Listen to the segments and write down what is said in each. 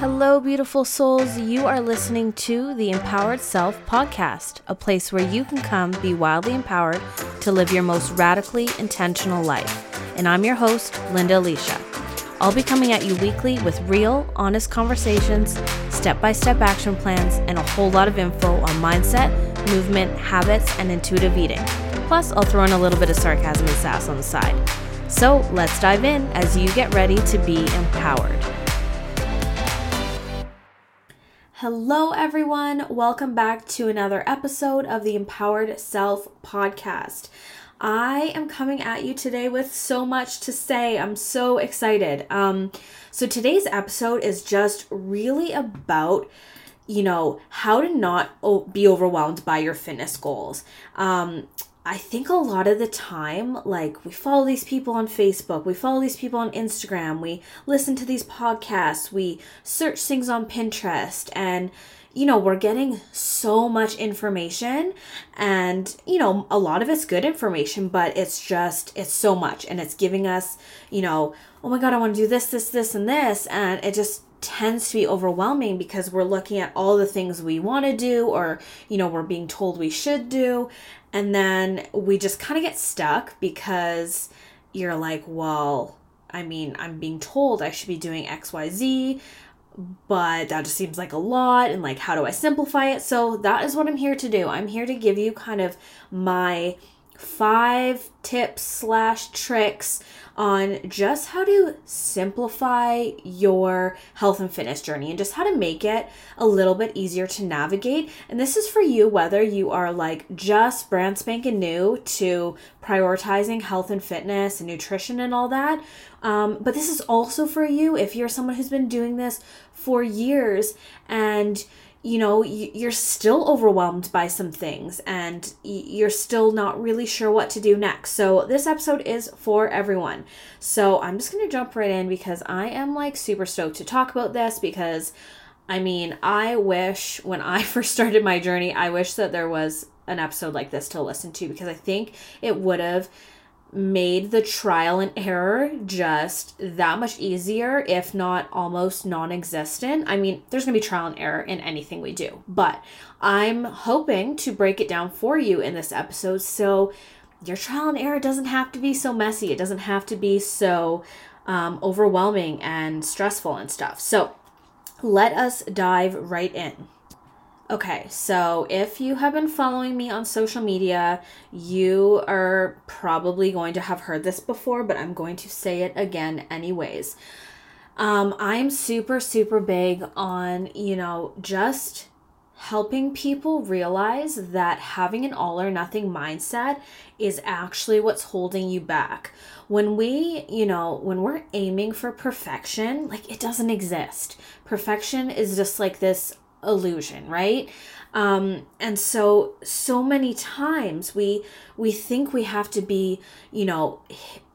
Hello, beautiful souls. You are listening to the Empowered Self podcast, a place where you can come be wildly empowered to live your most radically intentional life. And I'm your host, Linda Alicia. I'll be coming at you weekly with real, honest conversations, step by step action plans, and a whole lot of info on mindset, movement, habits, and intuitive eating. Plus, I'll throw in a little bit of sarcasm and sass on the side. So let's dive in as you get ready to be empowered. Hello, everyone. Welcome back to another episode of the Empowered Self podcast. I am coming at you today with so much to say. I'm so excited. Um, so, today's episode is just really about you know how to not be overwhelmed by your fitness goals um, I think a lot of the time, like we follow these people on Facebook, we follow these people on Instagram, we listen to these podcasts, we search things on Pinterest, and you know, we're getting so much information, and you know, a lot of it's good information, but it's just, it's so much, and it's giving us, you know, oh my God, I want to do this, this, this, and this, and it just tends to be overwhelming because we're looking at all the things we want to do or you know we're being told we should do and then we just kind of get stuck because you're like, well, I mean, I'm being told I should be doing XYZ, but that just seems like a lot. And like, how do I simplify it? So that is what I'm here to do. I'm here to give you kind of my five tips slash tricks on just how to simplify your health and fitness journey and just how to make it a little bit easier to navigate. And this is for you whether you are like just brand spanking new to prioritizing health and fitness and nutrition and all that. Um, but this is also for you if you're someone who's been doing this for years and you know you're still overwhelmed by some things and you're still not really sure what to do next. So this episode is for everyone. So i'm just going to jump right in because i am like super stoked to talk about this because i mean i wish when i first started my journey i wish that there was an episode like this to listen to because i think it would have made the trial and error just that much easier, if not almost non existent. I mean, there's to be trial and error in anything we do, but I'm hoping to break it down for you in this episode so your trial and error doesn't have to be so messy. It doesn't have to be so um, overwhelming and stressful and stuff. So let us dive right in. Okay, so if you have been following me on social media, you are probably going to have heard this before, but I'm going to say it again, anyways. Um, I'm super, super big on, you know, just helping people realize that having an all or nothing mindset is actually what's holding you back. When we, you know, when we're aiming for perfection, like it doesn't exist. Perfection is just like this illusion, right? Um, and so so many times we we think we have to be, you know,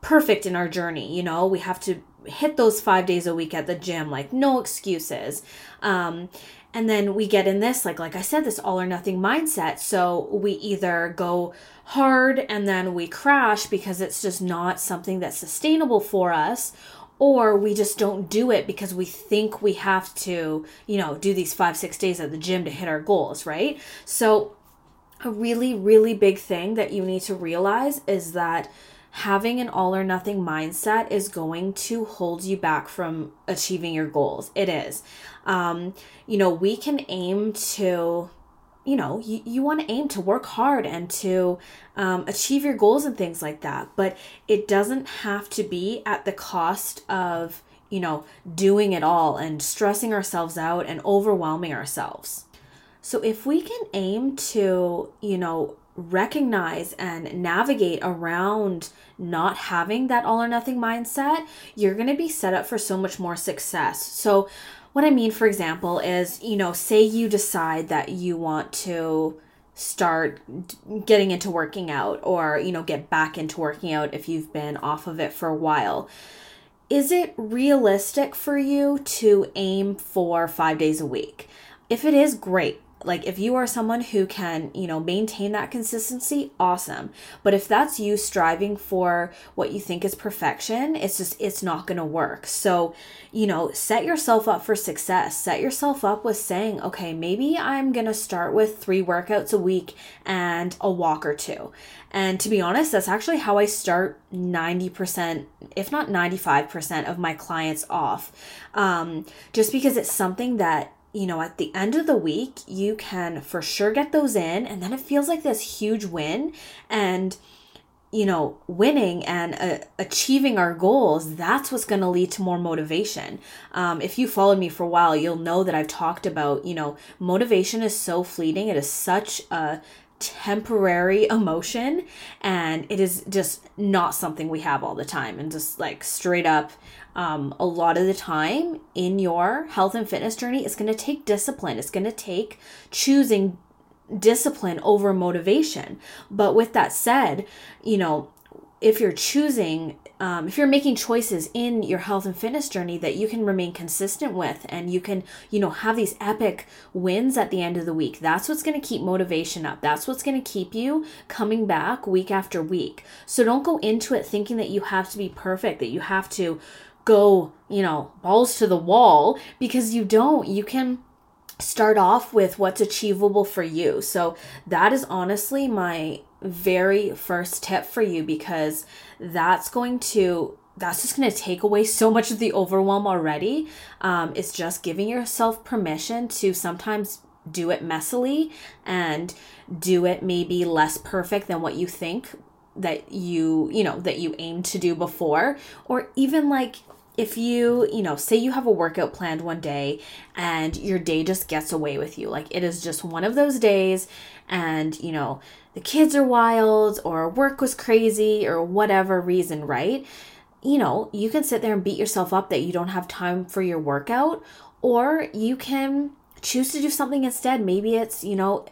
perfect in our journey, you know, we have to hit those 5 days a week at the gym like no excuses. Um, and then we get in this like like I said this all or nothing mindset. So we either go hard and then we crash because it's just not something that's sustainable for us or we just don't do it because we think we have to, you know, do these five, six days at the gym to hit our goals, right? So, a really, really big thing that you need to realize is that having an all or nothing mindset is going to hold you back from achieving your goals. It is. Um, you know, we can aim to you know you, you want to aim to work hard and to um, achieve your goals and things like that but it doesn't have to be at the cost of you know doing it all and stressing ourselves out and overwhelming ourselves. So if we can aim to you know recognize and navigate around not having that all or nothing mindset you're going to be set up for so much more success. So what I mean, for example, is, you know, say you decide that you want to start getting into working out or, you know, get back into working out if you've been off of it for a while. Is it realistic for you to aim for five days a week? If it is, great. Like if you are someone who can you know maintain that consistency awesome. But if that's you striving for what you think is perfection it's just it's not going to work. So you know set yourself up for success. Set yourself up with saying okay maybe i'm going to start with 3 workouts a week and a walk or two. And to be honest that's actually how i start 90% if not 95% of my clients off. Um, just because it's something that you know, at the end of the week, you can for sure get those in, and then it feels like this huge win. And, you know, winning and uh, achieving our goals, that's what's going to lead to more motivation. Um, if you followed me for a while, you'll know that I've talked about, you know, motivation is so fleeting. It is such a temporary emotion and it is just not something we have all the time and just like straight up um, a lot of the time in your health and fitness journey, it's going to take discipline. It's going to take choosing discipline over motivation. But with that said, you know, if you're choosing, um, if you're making choices in your health and fitness journey that you can remain consistent with and you can, you know, have these epic wins at the end of the week, that's what's going to keep motivation up. That's what's going to keep you coming back week after week. So don't go into it thinking that you have to be perfect, that you have to go, you know, balls to the wall because you don't. You can start off with what's achievable for you. So that is honestly my very first tip for you because that's going to that's just going to take away so much of the overwhelm already. Um, it's just giving yourself permission to sometimes do it messily and do it maybe less perfect than what you think that you you know that you aim to do before. Or even like if you, you know, say you have a workout planned one day and your day just gets away with you, like it is just one of those days and, you know, the kids are wild or work was crazy or whatever reason, right? You know, you can sit there and beat yourself up that you don't have time for your workout. Or you can choose to do something instead. Maybe it's, you know,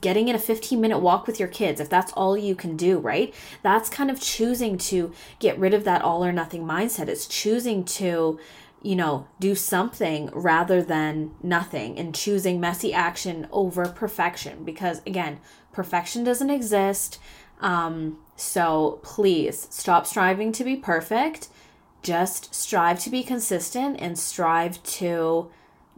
getting in a 15 minute walk with your kids if that's all you can do right? That's kind of choosing to get rid of that all or nothing mindset. It's choosing to you know do something rather than nothing and choosing messy action over perfection because again perfection doesn't exist. Um so please stop striving to be perfect. Just strive to be consistent and strive to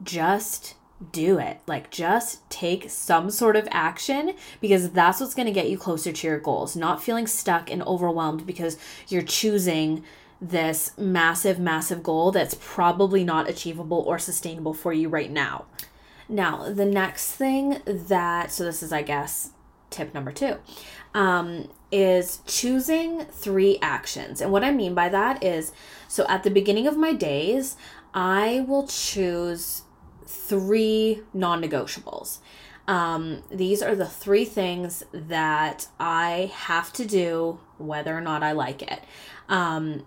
just do it. Like, just take some sort of action because that's what's going to get you closer to your goals. Not feeling stuck and overwhelmed because you're choosing this massive, massive goal that's probably not achievable or sustainable for you right now. Now, the next thing that, so this is, I guess, tip number two, um, is choosing three actions. And what I mean by that is, so at the beginning of my days, I will choose three non negotiables. Um, these are the three things that I have to do whether or not I like it. Um,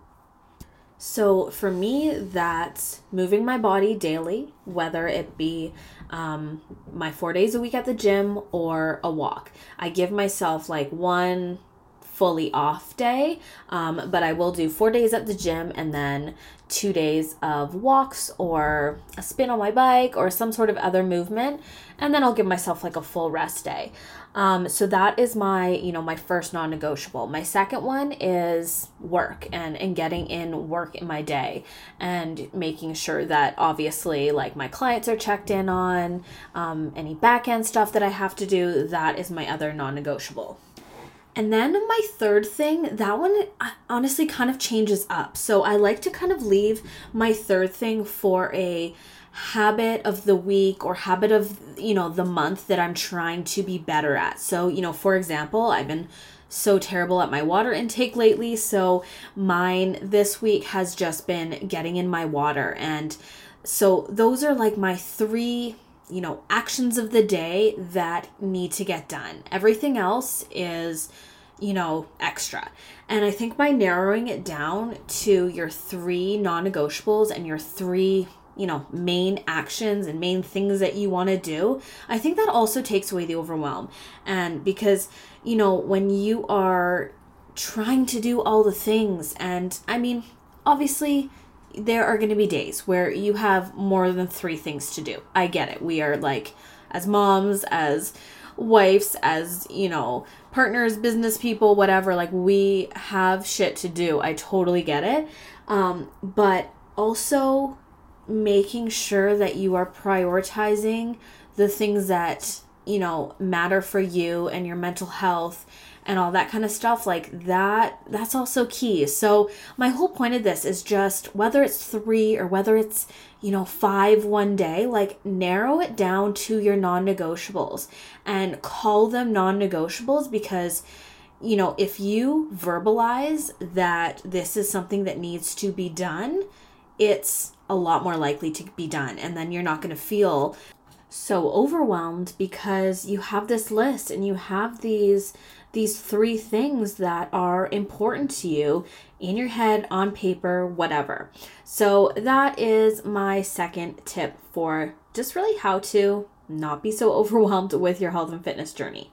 so for me, that's moving my body daily, whether it be um, my four days a week at the gym or a walk. I give myself like one fully off day, um, but I will do four days at the gym and then two days of walks or a spin on my bike or some sort of other movement. And then i'll give myself like a full rest day. Um, so that is my you know my first non-negotiable. My second one is work and and getting in work in my day and making sure that obviously like my clients are checked in on um, any back end stuff that i have to do. That is my other non-negotiable and then my third thing, that one uh, honestly kind of changes up. So I like to kind of leave my third thing for a habit of the week or habit of, you know, the month that I'm trying to be better at. So, you know, for example, I've been so terrible at my water intake lately. So mine this week has just been getting in my water. And so those are like my three you know, actions of the day that need to get done. Everything else is, you know, extra. And I think by narrowing it down to your three non negotiables and your three, you know, main actions and main things that you want to do, I think that also takes away the overwhelm. And because, you know, when you are trying to do all the things, and I mean, obviously, there are going to be days where you have more than three things to do. I get it. We are like as moms, as wives, as, you know, partners, business people, whatever. Like, we have shit to do. I totally get it. Um, but also making sure that you are prioritizing the things that, you know, matter for you and your mental health and all that kind of stuff like that that's also key. So my whole point of this is just whether it's three or whether it's you know five one day like narrow it down to your non-negotiables and call them non-negotiables because you know if you verbalize that this is something that needs to be done it's a lot more likely to be done and then you're not going to feel so overwhelmed because you have this list and you have these these three things that are important to you in your head, on paper, whatever. So, that is my second tip for just really how to not be so overwhelmed with your health and fitness journey.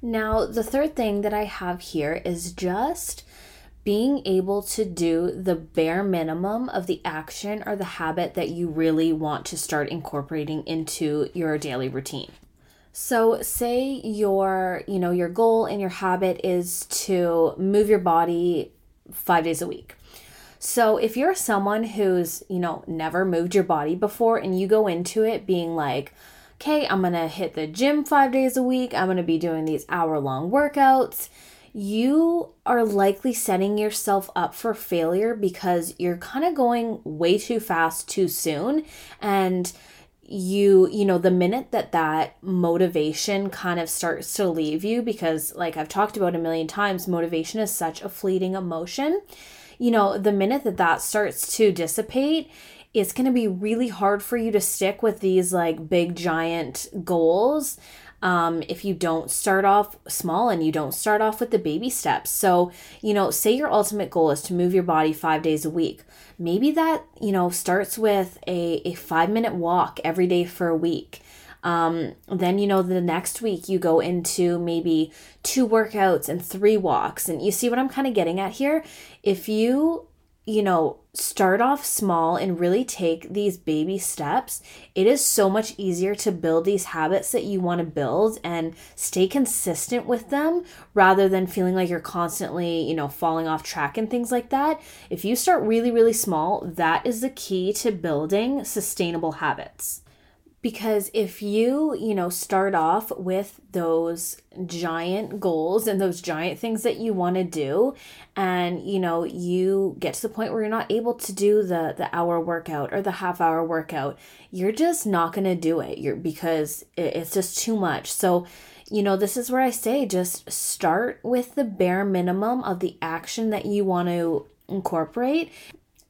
Now, the third thing that I have here is just being able to do the bare minimum of the action or the habit that you really want to start incorporating into your daily routine. So say your, you know, your goal and your habit is to move your body 5 days a week. So if you're someone who's, you know, never moved your body before and you go into it being like, "Okay, I'm going to hit the gym 5 days a week. I'm going to be doing these hour-long workouts." You are likely setting yourself up for failure because you're kind of going way too fast too soon and you you know the minute that that motivation kind of starts to leave you because like I've talked about a million times motivation is such a fleeting emotion. You know the minute that that starts to dissipate it's going to be really hard for you to stick with these like big giant goals um, if you don't start off small and you don't start off with the baby steps. So, you know, say your ultimate goal is to move your body five days a week. Maybe that, you know, starts with a, a five minute walk every day for a week. Um, then, you know, the next week you go into maybe two workouts and three walks. And you see what I'm kind of getting at here? If you you know, start off small and really take these baby steps, it is so much easier to build these habits that you want to build and stay consistent with them rather than feeling like you're constantly, you know, falling off track and things like that. If you start really, really small, that is the key to building sustainable habits because if you you know start off with those giant goals and those giant things that you want to do and you know you get to the point where you're not able to do the the hour workout or the half hour workout you're just not going to do it. You're because it's just too much. So you know this is where i say just start with the bare minimum of the action that you want to incorporate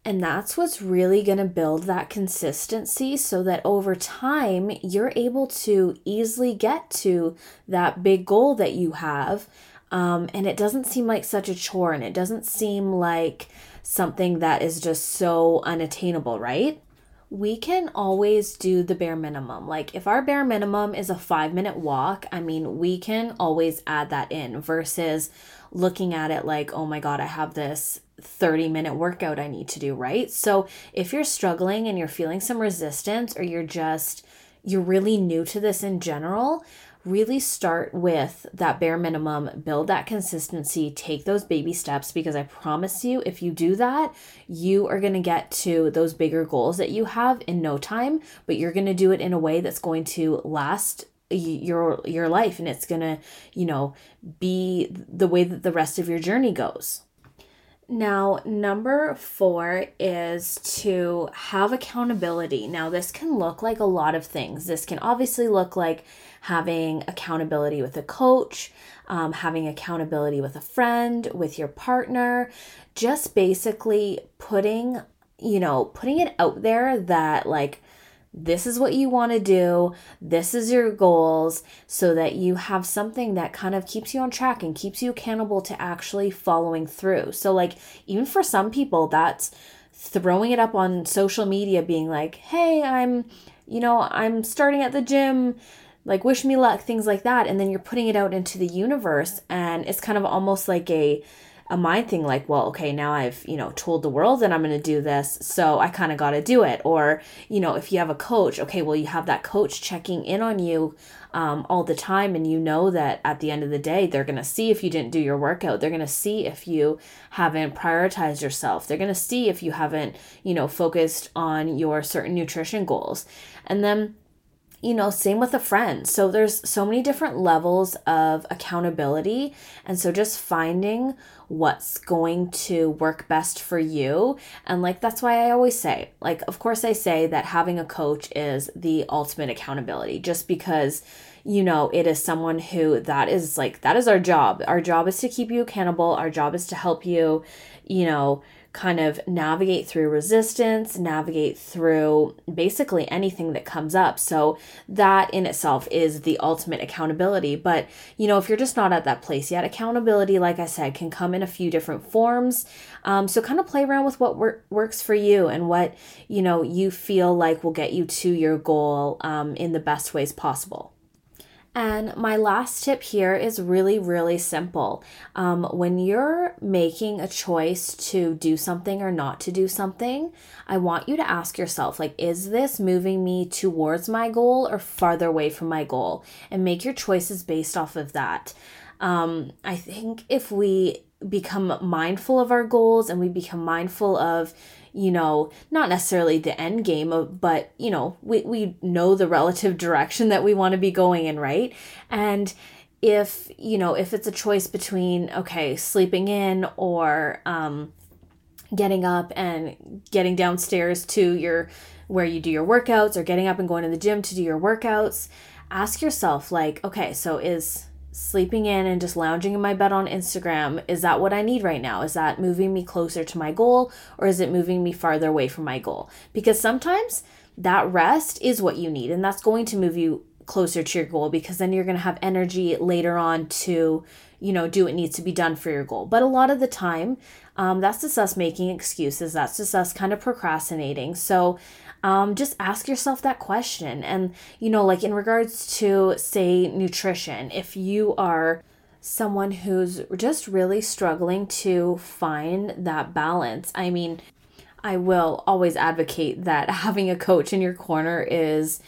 and that's what's really going to build that consistency so that over time you're able to easily get to that big goal that you have. Um, and it doesn't seem like such a chore and it doesn't seem like something that is just so unattainable, right? We can always do the bare minimum. Like, if our bare minimum is a five minute walk, I mean, we can always add that in versus looking at it like, oh my God, I have this 30 minute workout I need to do, right? So if you're struggling and you're feeling some resistance or you're just, you're really new to this in general, really start with that bare minimum, build that consistency, take those baby steps because I promise you, if you do that, you are going to get to those bigger goals that you have in no time, but you're going to do it in a way that's going to last your your life and it's going to, you know, be the way that the rest of your journey goes. Now, number four is to have accountability. Now, this can look like a lot of things. This can obviously look like having accountability with a coach, um, having accountability with a friend, with your partner, just basically putting, you know, putting it out there that, like, this is what you want to do, this is your goals, so that you have something that kind of keeps you on track and keeps you accountable to actually following through. So, like, even for some people, that's throwing it up on social media, being like, hey, I'm, you know, I'm starting at the gym like wish me luck things like that and then you're putting it out into the universe and it's kind of almost like a a mind thing like, well, okay, now I've, you know, told the world that I'm going to do this, so I kind of got to do it. Or, you know, if you have a coach, okay, well, you have that coach checking in on you um, all the time, and you know that at the end of the day, they're going to see if you didn't do your workout. They're going to see if you haven't prioritized yourself. They're going to see if you haven't, you know, focused on your certain nutrition goals. And then you know, same with a friend. So there's so many different levels of accountability. And so just finding what's going to work best for you. And like, that's why I always say, like, of course, I say that having a coach is the ultimate accountability just because you know, it is someone who that is like, that is our job. Our job is to keep you accountable. Our job is to help you, you know, kind of navigate through resistance, navigate through basically anything that comes up. So, that in itself is the ultimate accountability. But, you know, if you're just not at that place yet, accountability, like I said, can come in a few different forms. Um, so, kind of play around with what wor- works for you and what, you know, you feel like will get you to your goal um, in the best ways possible. And my last tip here is really, really simple. Um, when you're making a choice to do something or not to do something, I want you to ask yourself, like, is this moving me towards my goal or farther away from my goal? And make your choices based off of that. Um, I think if we become mindful of our goals and we become mindful of you know, not necessarily the end game of, but you know, we, we know the relative direction that we want to be going in, right? And if, you know, if it's a choice between, okay, sleeping in or, um, getting up and getting downstairs to your where you do your workouts or getting up and going to the gym to do your workouts ask yourself like okay so is sleeping in and just lounging in my bed on Instagram, is that what I need right now? Is that moving me closer to my goal or is it moving me farther away from my goal? Because sometimes that rest is what you need and that's going to move you closer to your goal because then you're going to have energy later on to you know do what needs to be done for your goal but a lot of the time um, that's just us making excuses that's just us kind of procrastinating so um, just ask yourself that question. And, you know, like in regards to, say, nutrition, if you are someone who's just really struggling to find that balance, I mean, I will always advocate that having a coach in your corner is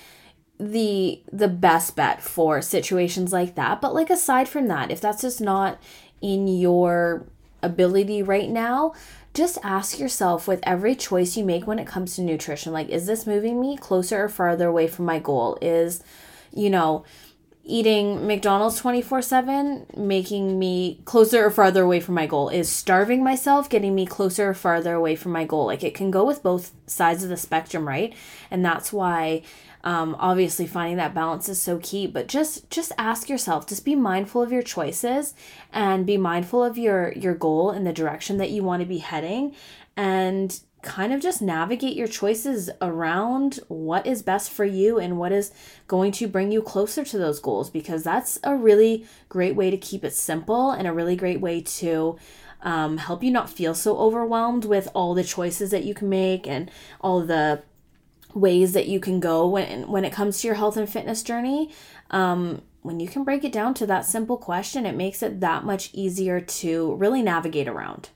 the the best bet for situations like that but like aside from that if that's just not in your ability right now just ask yourself with every choice you make when it comes to nutrition like is this moving me closer or farther away from my goal? Is you know eating McDonald's 24/7 making me closer or farther away from my goal? Is starving myself getting me closer or farther away from my goal? Like it can go with both sides of the spectrum right? And that's why um, obviously finding that balance is so key but just just ask yourself just be mindful of your choices and be mindful of your your goal and the direction that you want to be heading and kind of just navigate your choices around what is best for you and what is going to bring you closer to those goals because that's a really great way to keep it simple and a really great way to um, help you not feel so overwhelmed with all the choices that you can make and all the ways that you can go when when it comes to your health and fitness journey. Um, when you can break it down to that simple question it makes it that much easier to really navigate around.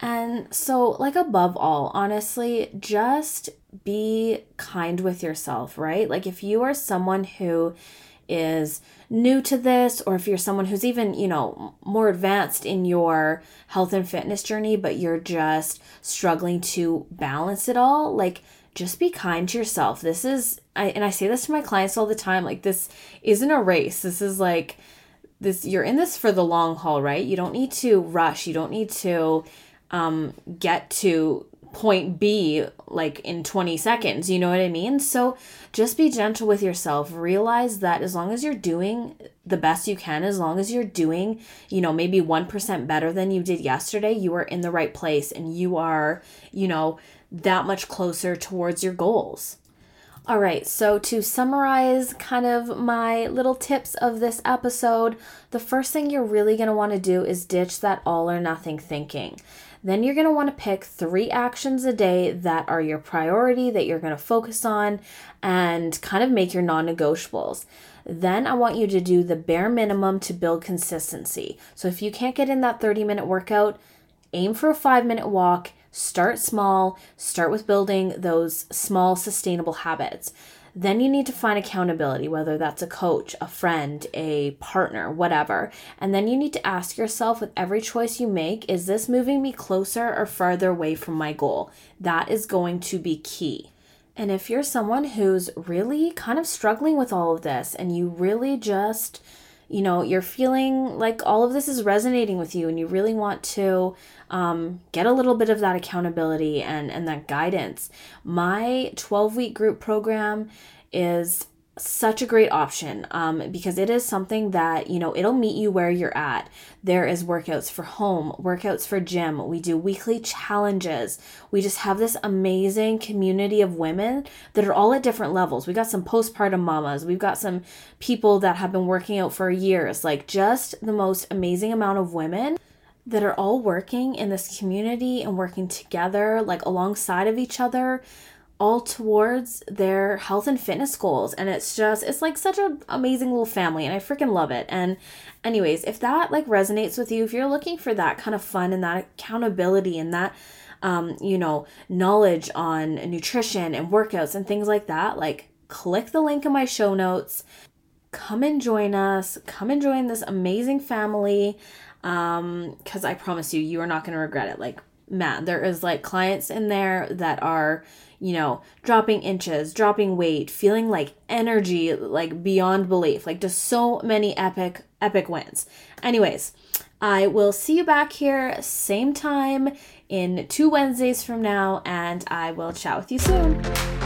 And so like above all honestly just be kind with yourself right? Like if you are someone who is new to this or if you're someone who's even you know more advanced in your health and fitness journey but you're just struggling to balance it all like just be kind to yourself. This is I and I say this to my clients all the time like this isn't a race. This is like this you're in this for the long haul, right? You don't need to rush. You don't need to um get to point B like in 20 seconds. You know what I mean? So just be gentle with yourself. Realize that as long as you're doing the best you can, as long as you're doing, you know, maybe 1% better than you did yesterday, you are in the right place and you are, you know, that much closer towards your goals. All right, so to summarize kind of my little tips of this episode, the first thing you're really going to want to do is ditch that all or nothing thinking. Then you're going to want to pick three actions a day that are your priority, that you're going to focus on, and kind of make your non negotiables. Then I want you to do the bare minimum to build consistency. So if you can't get in that 30 minute workout, aim for a five minute walk. Start small, start with building those small sustainable habits. Then you need to find accountability, whether that's a coach, a friend, a partner, whatever. And then you need to ask yourself with every choice you make, is this moving me closer or farther away from my goal? That is going to be key. And if you're someone who's really kind of struggling with all of this and you really just, you know, you're feeling like all of this is resonating with you and you really want to um, get a little bit of that accountability and, and that guidance, my 12 week group program is such a great option um, because it is something that you know it'll meet you where you're at. There is workouts for home workouts for gym. We do weekly challenges. We just have this amazing community of women that are all at different levels. We got some postpartum mamas. We've got some people that have been working out for years. Like just the most amazing amount of women that are all working in this community and working together like alongside of each other all towards their health and fitness goals. And it's just it's like such an amazing little family and i freaking love it. And anyways if that like resonates with you if you're looking for that kind of fun and that accountability and that um, you know knowledge on nutrition and workouts and things like that like click the link in my show notes. Come and join us. Come and join this amazing family um because i promise you you are not going to regret it like man there is like clients in there that are you know, dropping inches, dropping weight, feeling like energy, like beyond belief, like just so many epic, epic wins. Anyways, I will see you back here, same time in two Wednesdays from now, and I will chat with you soon.